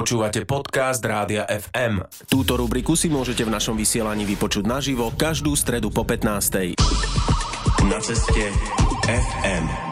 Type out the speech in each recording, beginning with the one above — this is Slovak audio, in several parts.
Počúvate podcast Rádia FM. Túto rubriku si môžete v našom vysielaní vypočuť naživo každú stredu po 15. Na ceste FM.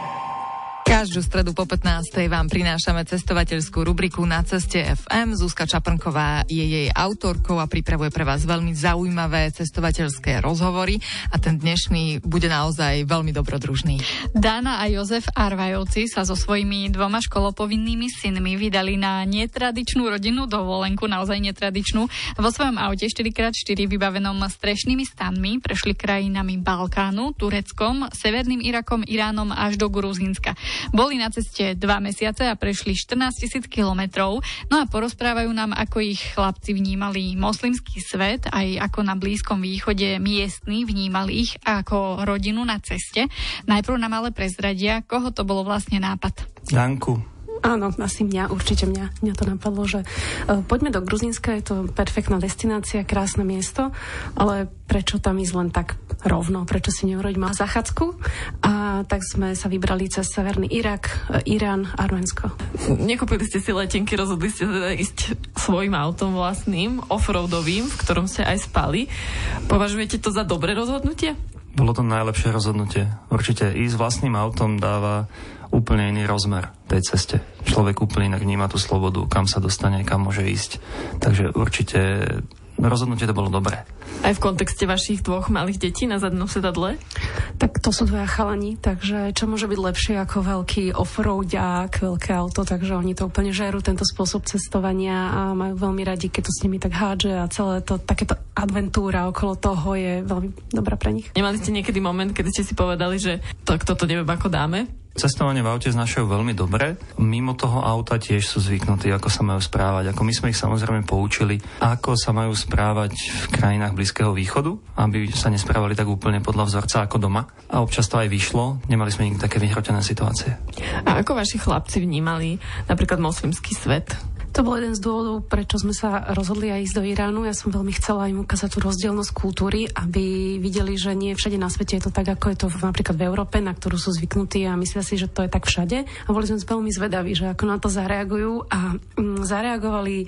Každú stredu po 15. vám prinášame cestovateľskú rubriku na ceste FM. Zuzka Čaprnková je jej autorkou a pripravuje pre vás veľmi zaujímavé cestovateľské rozhovory a ten dnešný bude naozaj veľmi dobrodružný. Dana a Jozef Arvajovci sa so svojimi dvoma školopovinnými synmi vydali na netradičnú rodinnú dovolenku, naozaj netradičnú. Vo svojom aute 4x4 vybavenom strešnými stanmi prešli krajinami Balkánu, Tureckom, Severným Irakom, Iránom až do Gruzínska. Boli na ceste dva mesiace a prešli 14 tisíc kilometrov. No a porozprávajú nám, ako ich chlapci vnímali moslimský svet, aj ako na Blízkom východe miestni vnímali ich ako rodinu na ceste. Najprv nám ale prezradia, koho to bolo vlastne nápad. Danku, Áno, asi mňa, určite mňa, mňa to napadlo, že uh, poďme do Gruzínska, je to perfektná destinácia, krásne miesto, ale prečo tam ísť len tak rovno, prečo si neurobiť má zachádzku? A tak sme sa vybrali cez Severný Irak, uh, Irán, Arménsko. Nekúpili ste si letenky, rozhodli ste teda ísť svojim autom vlastným, offroadovým, v ktorom ste aj spali. Považujete to za dobré rozhodnutie? Bolo to najlepšie rozhodnutie. Určite ísť vlastným autom dáva úplne iný rozmer tej ceste. Človek úplne inak vníma tú slobodu, kam sa dostane, kam môže ísť. Takže určite rozhodnutie to bolo dobré. Aj v kontexte vašich dvoch malých detí na zadnom sedadle? Tak to sú dvaja chalani, takže čo môže byť lepšie ako veľký offroadiak, veľké auto, takže oni to úplne žerú, tento spôsob cestovania a majú veľmi radi, keď to s nimi tak hádže a celé to, takéto adventúra okolo toho je veľmi dobrá pre nich. Nemali ste niekedy moment, kedy ste si povedali, že to, toto neviem, ako dáme? Cestovanie v aute znašajú veľmi dobre. Mimo toho auta tiež sú zvyknutí, ako sa majú správať. Ako my sme ich samozrejme poučili, ako sa majú správať v krajinách Blízkeho východu, aby sa nesprávali tak úplne podľa vzorca ako doma. A občas to aj vyšlo. Nemali sme nikdy také vyhrotené situácie. A ako vaši chlapci vnímali napríklad moslimský svet? To bol jeden z dôvodov, prečo sme sa rozhodli aj ísť do Iránu. Ja som veľmi chcela im ukázať tú rozdielnosť kultúry, aby videli, že nie všade na svete je to tak, ako je to napríklad v Európe, na ktorú sú zvyknutí a myslia si, že to je tak všade. A boli sme veľmi zvedaví, že ako na to zareagujú a mm, zareagovali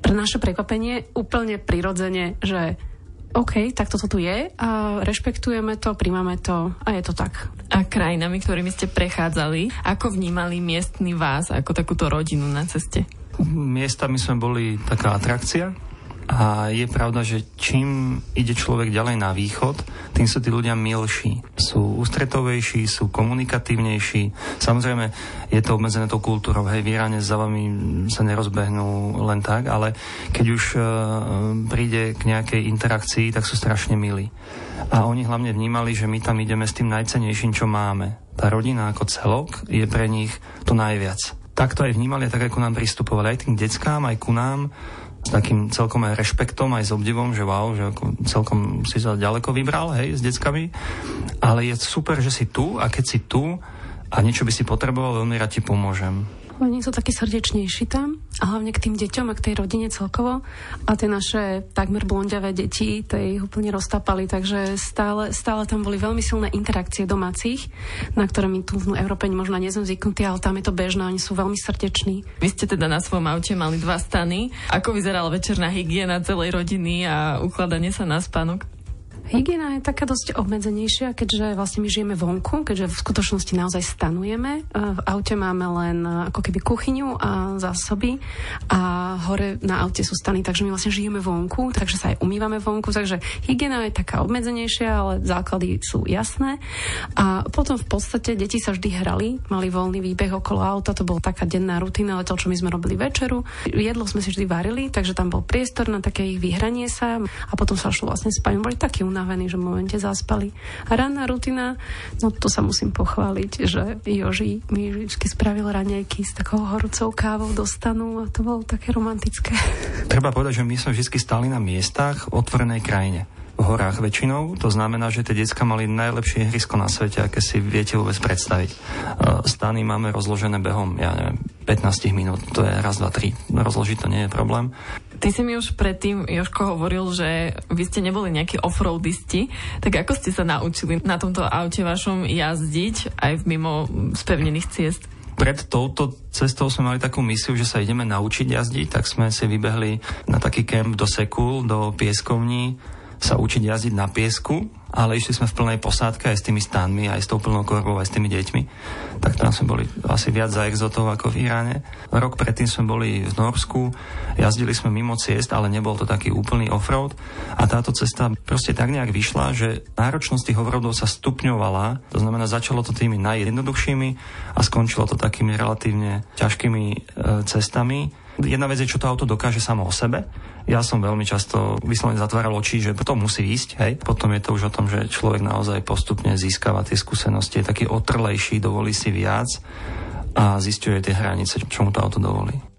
pre naše prekvapenie úplne prirodzene, že OK, tak toto tu je a rešpektujeme to, príjmame to a je to tak. A krajinami, ktorými ste prechádzali, ako vnímali miestni vás ako takúto rodinu na ceste? Miestami sme boli taká atrakcia, a je pravda, že čím ide človek ďalej na východ, tým sú tí ľudia milší. Sú ústretovejší, sú komunikatívnejší. Samozrejme, je to obmedzené tou kultúrou. Hej, v Iráne za vami sa nerozbehnú len tak, ale keď už uh, príde k nejakej interakcii, tak sú strašne milí. A oni hlavne vnímali, že my tam ideme s tým najcenejším, čo máme. Tá rodina ako celok je pre nich to najviac takto aj vnímali a tak aj ku nám pristupovali, aj tým deckám, aj ku nám s takým celkom aj rešpektom, aj s obdivom, že wow, že ako celkom si sa ďaleko vybral, hej, s deckami. Ale je super, že si tu a keď si tu a niečo by si potreboval, veľmi rád ti pomôžem. Oni sú takí srdečnejší tam a hlavne k tým deťom a k tej rodine celkovo. A tie naše takmer blondiavé deti, to ich úplne roztápali, takže stále, stále tam boli veľmi silné interakcie domácich, na ktoré my tu v Európe možno nie sme zvyknutí, ale tam je to bežné, oni sú veľmi srdeční. Vy ste teda na svojom aute mali dva stany. Ako vyzerala večerná hygiena celej rodiny a ukladanie sa na spánok? Hygiena je taká dosť obmedzenejšia, keďže vlastne my žijeme vonku, keďže v skutočnosti naozaj stanujeme. E, v aute máme len e, ako keby kuchyňu a zásoby a hore na aute sú stany, takže my vlastne žijeme vonku, takže sa aj umývame vonku, takže hygiena je taká obmedzenejšia, ale základy sú jasné. A potom v podstate deti sa vždy hrali, mali voľný výbeh okolo auta, to bola taká denná rutina, to, čo my sme robili večeru. Jedlo sme si vždy varili, takže tam bol priestor na také ich vyhranie sa a potom sa šlo vlastne spať. Boli takí unavení, že v momente zaspali. A ranná rutina, no to sa musím pochváliť, že Joži mi vždy spravil raňajky s takou horúcou kávou do stanu a to bolo také romantické. Treba povedať, že my sme vždy stáli na miestach v otvorenej krajine v horách väčšinou. To znamená, že tie decka mali najlepšie ihrisko na svete, aké si viete vôbec predstaviť. E, stany máme rozložené behom, ja neviem, 15 minút, to je raz, dva, tri. Rozložiť to nie je problém. Ty si mi už predtým, Joško, hovoril, že vy ste neboli nejakí offroadisti, tak ako ste sa naučili na tomto aute vašom jazdiť aj mimo spevnených ciest? pred touto cestou sme mali takú misiu, že sa ideme naučiť jazdiť, tak sme si vybehli na taký kemp do Sekul, do pieskovní, sa učiť jazdiť na piesku, ale išli sme v plnej posádke aj s tými stanmi, aj s tou plnou korbou, aj s tými deťmi. Tak tam sme boli asi viac za exotov ako v Iráne. Rok predtým sme boli v Norsku, jazdili sme mimo ciest, ale nebol to taký úplný offroad. A táto cesta proste tak nejak vyšla, že náročnosť tých offroadov sa stupňovala. To znamená, začalo to tými najjednoduchšími a skončilo to takými relatívne ťažkými e, cestami Jedna vec je, čo to auto dokáže samo o sebe. Ja som veľmi často vyslovene zatváral oči, že to musí ísť, hej. Potom je to už o tom, že človek naozaj postupne získava tie skúsenosti, je taký otrlejší, dovolí si viac a zistuje tie hranice, čo mu to auto dovolí.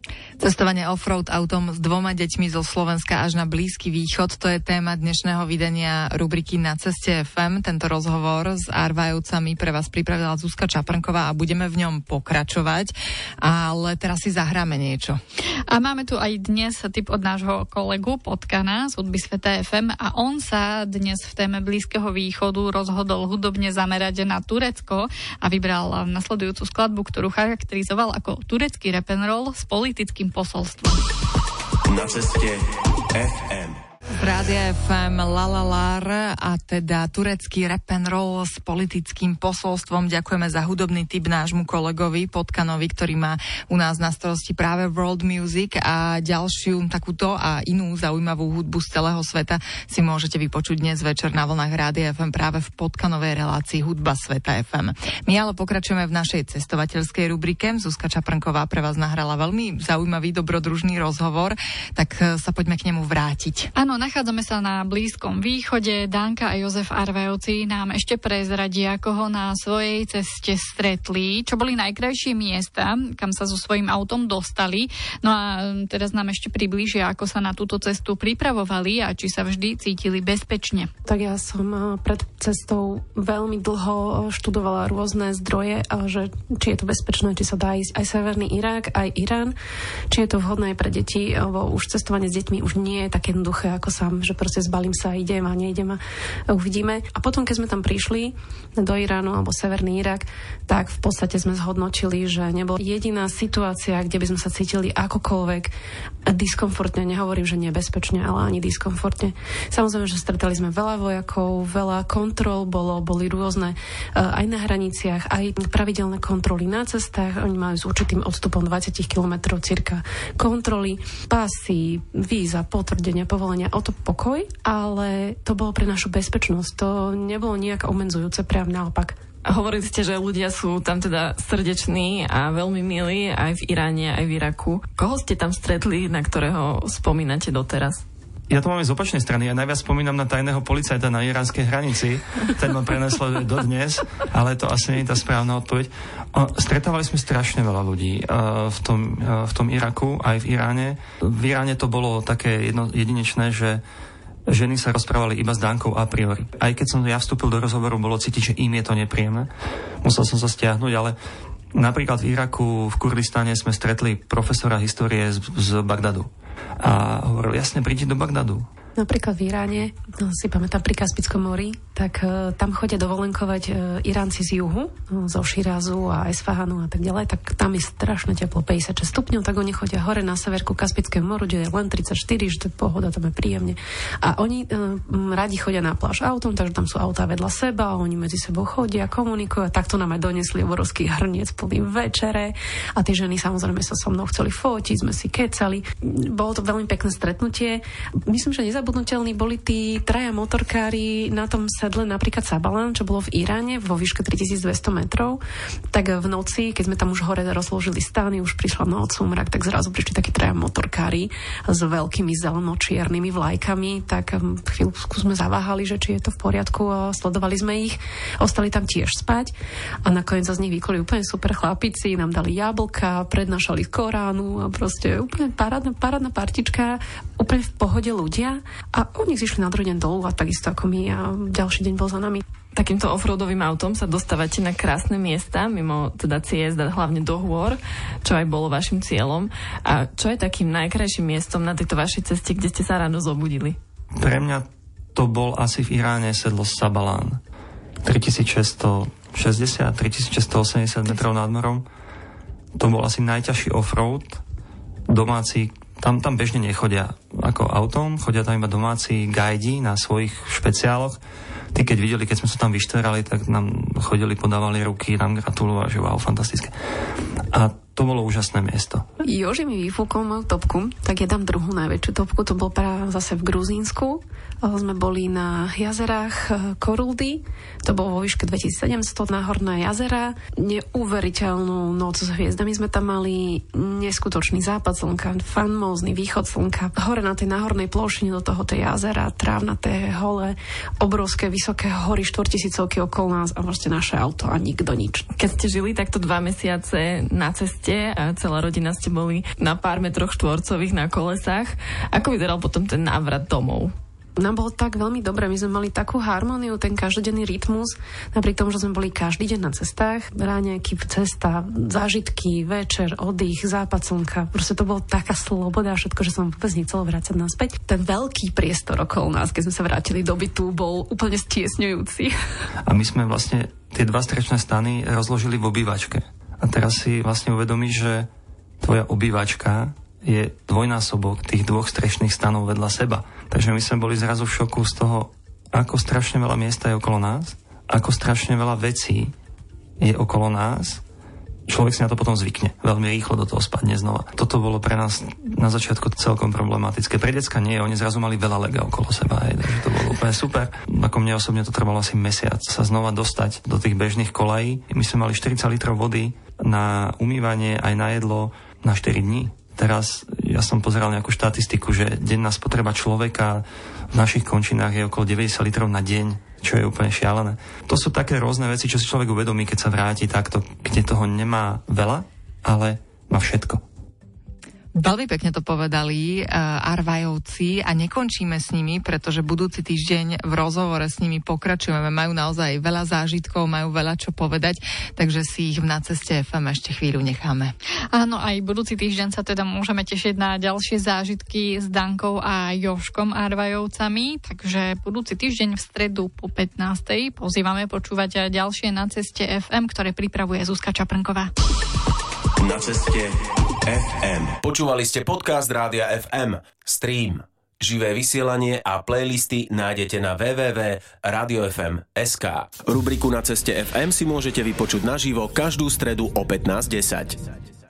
Cestovanie offroad autom s dvoma deťmi zo Slovenska až na Blízky východ, to je téma dnešného vydania rubriky Na ceste FM. Tento rozhovor s Arvajovcami pre vás pripravila Zuzka Čaprnková a budeme v ňom pokračovať. Ale teraz si zahráme niečo. A máme tu aj dnes tip od nášho kolegu Potkana z hudby Sveta FM a on sa dnes v téme Blízkeho východu rozhodol hudobne zamerať na Turecko a vybral nasledujúcu skladbu, ktorú charakterizoval ako turecký roll s politickým posolstvom. Na ceste FM. Rádia FM Lalalar a teda turecký rap and roll s politickým posolstvom. Ďakujeme za hudobný tip nášmu kolegovi Potkanovi, ktorý má u nás na starosti práve world music a ďalšiu takúto a inú zaujímavú hudbu z celého sveta si môžete vypočuť dnes večer na vlnách Rádia FM práve v Potkanovej relácii Hudba Sveta FM. My ale pokračujeme v našej cestovateľskej rubrike. Zuzka Čaprnková pre vás nahrala veľmi zaujímavý dobrodružný rozhovor, tak sa poďme k nemu vrátiť. Áno, Nachádzame sa na Blízkom východe. Danka a Jozef Arvejovci nám ešte prezradia, ako ho na svojej ceste stretli, čo boli najkrajšie miesta, kam sa so svojím autom dostali. No a um, teraz nám ešte približia, ako sa na túto cestu pripravovali a či sa vždy cítili bezpečne. Tak ja som uh, pred cestou veľmi dlho uh, študovala rôzne zdroje, že či je to bezpečné, či sa dá ísť aj Severný Irak, aj Irán, či je to vhodné aj pre deti, lebo už cestovanie s deťmi už nie je také jednoduché, ako sám, že proste zbalím sa, idem a neidem a uvidíme. A potom, keď sme tam prišli do Iránu alebo Severný Irak, tak v podstate sme zhodnotili, že nebola jediná situácia, kde by sme sa cítili akokoľvek diskomfortne, nehovorím, že nebezpečne, ale ani diskomfortne. Samozrejme, že stretali sme veľa vojakov, veľa kontrol, bolo, boli rôzne eh, aj na hraniciach, aj pravidelné kontroly na cestách. Oni majú s určitým odstupom 20 km cirka kontroly, pasy, víza, potvrdenia, povolenia. O to pokoj, ale to bolo pre našu bezpečnosť. To nebolo nejak obmedzujúce, priam naopak. Hovorili ste, že ľudia sú tam teda srdeční a veľmi milí aj v Iráne, aj v Iraku. Koho ste tam stretli, na ktorého spomínate doteraz? Ja to mám z opačnej strany. Ja najviac spomínam na tajného policajta na iránskej hranici. Ten ma prenesleduje dodnes, ale to asi nie je tá správna odpoveď. Stretávali sme strašne veľa ľudí v tom, v tom Iraku, aj v Iráne. V Iráne to bolo také jedno, jedinečné, že ženy sa rozprávali iba s Dankou a priori. Aj keď som ja vstúpil do rozhovoru, bolo cítiť, že im je to nepríjemné. Musel som sa stiahnuť, ale napríklad v Iraku, v Kurdistane sme stretli profesora histórie z, z Bagdadu a hovoril, jasne, príďte do Bagdadu. Napríklad v Iráne, no, si pamätám pri Kaspickom mori, tak uh, tam chodia dovolenkovať uh, Iránci z juhu, uh, zo Širazu a Esfahanu a tak ďalej, tak tam je strašne teplo, 56 stupňov, tak oni chodia hore na severku Kaspickému moru, kde je len 34, že to je pohoda, tam je príjemne. A oni uh, radi chodia na pláž autom, takže tam sú autá vedľa seba, oni medzi sebou chodia, komunikujú, a takto nám aj donesli obrovský hrniec plný večere a tie ženy samozrejme sa so mnou chceli fotiť, sme si kecali. Bolo to veľmi pekné stretnutie. Myslím, že nezabudnutelní boli tí traja motorkári na tom sedle napríklad Sabalan, čo bolo v Iráne vo výške 3200 metrov. Tak v noci, keď sme tam už hore rozložili stány, už prišla noc, sumrak, tak zrazu prišli takí traja motorkári s veľkými zeleno-čiernymi vlajkami, tak hm, chvíľku sme zaváhali, že či je to v poriadku a sledovali sme ich. Ostali tam tiež spať a nakoniec sa z nich vykoli úplne super chlapici, nám dali jablka, prednášali Koránu a proste úplne parádna, parádna partička, úplne v pohode ľudia a oni zišli na druhý deň dolu a takisto ako my a ďalší deň bol za nami. Takýmto offroadovým autom sa dostávate na krásne miesta, mimo teda ciest hlavne do hôr, čo aj bolo vašim cieľom. A čo je takým najkrajším miestom na tejto vašej ceste, kde ste sa ráno zobudili? Pre mňa to bol asi v Iráne sedlo Sabalán. 3660, 3680 metrov nad morom. to bol asi najťažší offroad. Domáci tam, tam bežne nechodia ako autom, chodia tam iba domáci gajdi na svojich špeciáloch. Tí, keď videli, keď sme sa tam vyštverali, tak nám chodili, podávali ruky, nám gratulovali, že wow, fantastické. A to bolo úžasné miesto. Joži mi vyfúkol moju topku, tak ja dám druhú najväčšiu topku, to bol práve zase v Gruzínsku. Sme boli na jazerách e, Koruldy, to bolo vo výške 2700 náhorné jazera. Neuveriteľnú noc s hviezdami sme tam mali, neskutočný západ slnka, famózny východ slnka. Hore na tej náhornej plošine do toho tej jazera, trávnaté, hole, obrovské, vysoké hory, 4000 okolo nás a vlastne naše auto a nikto nič. Keď ste žili takto dva mesiace na ceste, ste a celá rodina ste boli na pár metroch štvorcových na kolesách. Ako vyzeral potom ten návrat domov? Nám bolo tak veľmi dobre. My sme mali takú harmóniu, ten každodenný rytmus, napriek tomu, že sme boli každý deň na cestách. Ráňajky, cesta, zážitky, večer, oddych, západ slnka. Proste to bolo taká sloboda a všetko, že som vôbec nechcela vrácať naspäť. Ten veľký priestor okolo nás, keď sme sa vrátili do bytu, bol úplne stiesňujúci. A my sme vlastne tie dva strečné stany rozložili v obývačke. A teraz si vlastne uvedomíš, že tvoja obývačka je dvojnásobok tých dvoch strešných stanov vedľa seba. Takže my sme boli zrazu v šoku z toho, ako strašne veľa miesta je okolo nás, ako strašne veľa vecí je okolo nás. Človek si na to potom zvykne. Veľmi rýchlo do toho spadne znova. Toto bolo pre nás na začiatku celkom problematické. Pre decka nie, oni zrazu mali veľa lega okolo seba. Aj, takže to bolo úplne super. Ako mne osobne to trvalo asi mesiac sa znova dostať do tých bežných kolají. My sme mali 40 litrov vody na umývanie aj na jedlo na 4 dní. Teraz ja som pozeral nejakú štatistiku, že denná spotreba človeka v našich končinách je okolo 90 litrov na deň, čo je úplne šialené. To sú také rôzne veci, čo si človek uvedomí, keď sa vráti takto, kde toho nemá veľa, ale má všetko. Veľmi pekne to povedali uh, Arvajovci a nekončíme s nimi, pretože budúci týždeň v rozhovore s nimi pokračujeme. Majú naozaj veľa zážitkov, majú veľa čo povedať, takže si ich v ceste FM ešte chvíľu necháme. Áno, aj budúci týždeň sa teda môžeme tešiť na ďalšie zážitky s Dankou a Joškom Arvajovcami, takže budúci týždeň v stredu po 15. pozývame počúvať ďalšie na ceste FM, ktoré pripravuje Zuzka Čaprnková. Na ceste FM. Počúvali ste podcast Rádia FM. Stream. Živé vysielanie a playlisty nájdete na www.radiofm.sk. Rubriku Na ceste FM si môžete vypočuť naživo každú stredu o 15.10.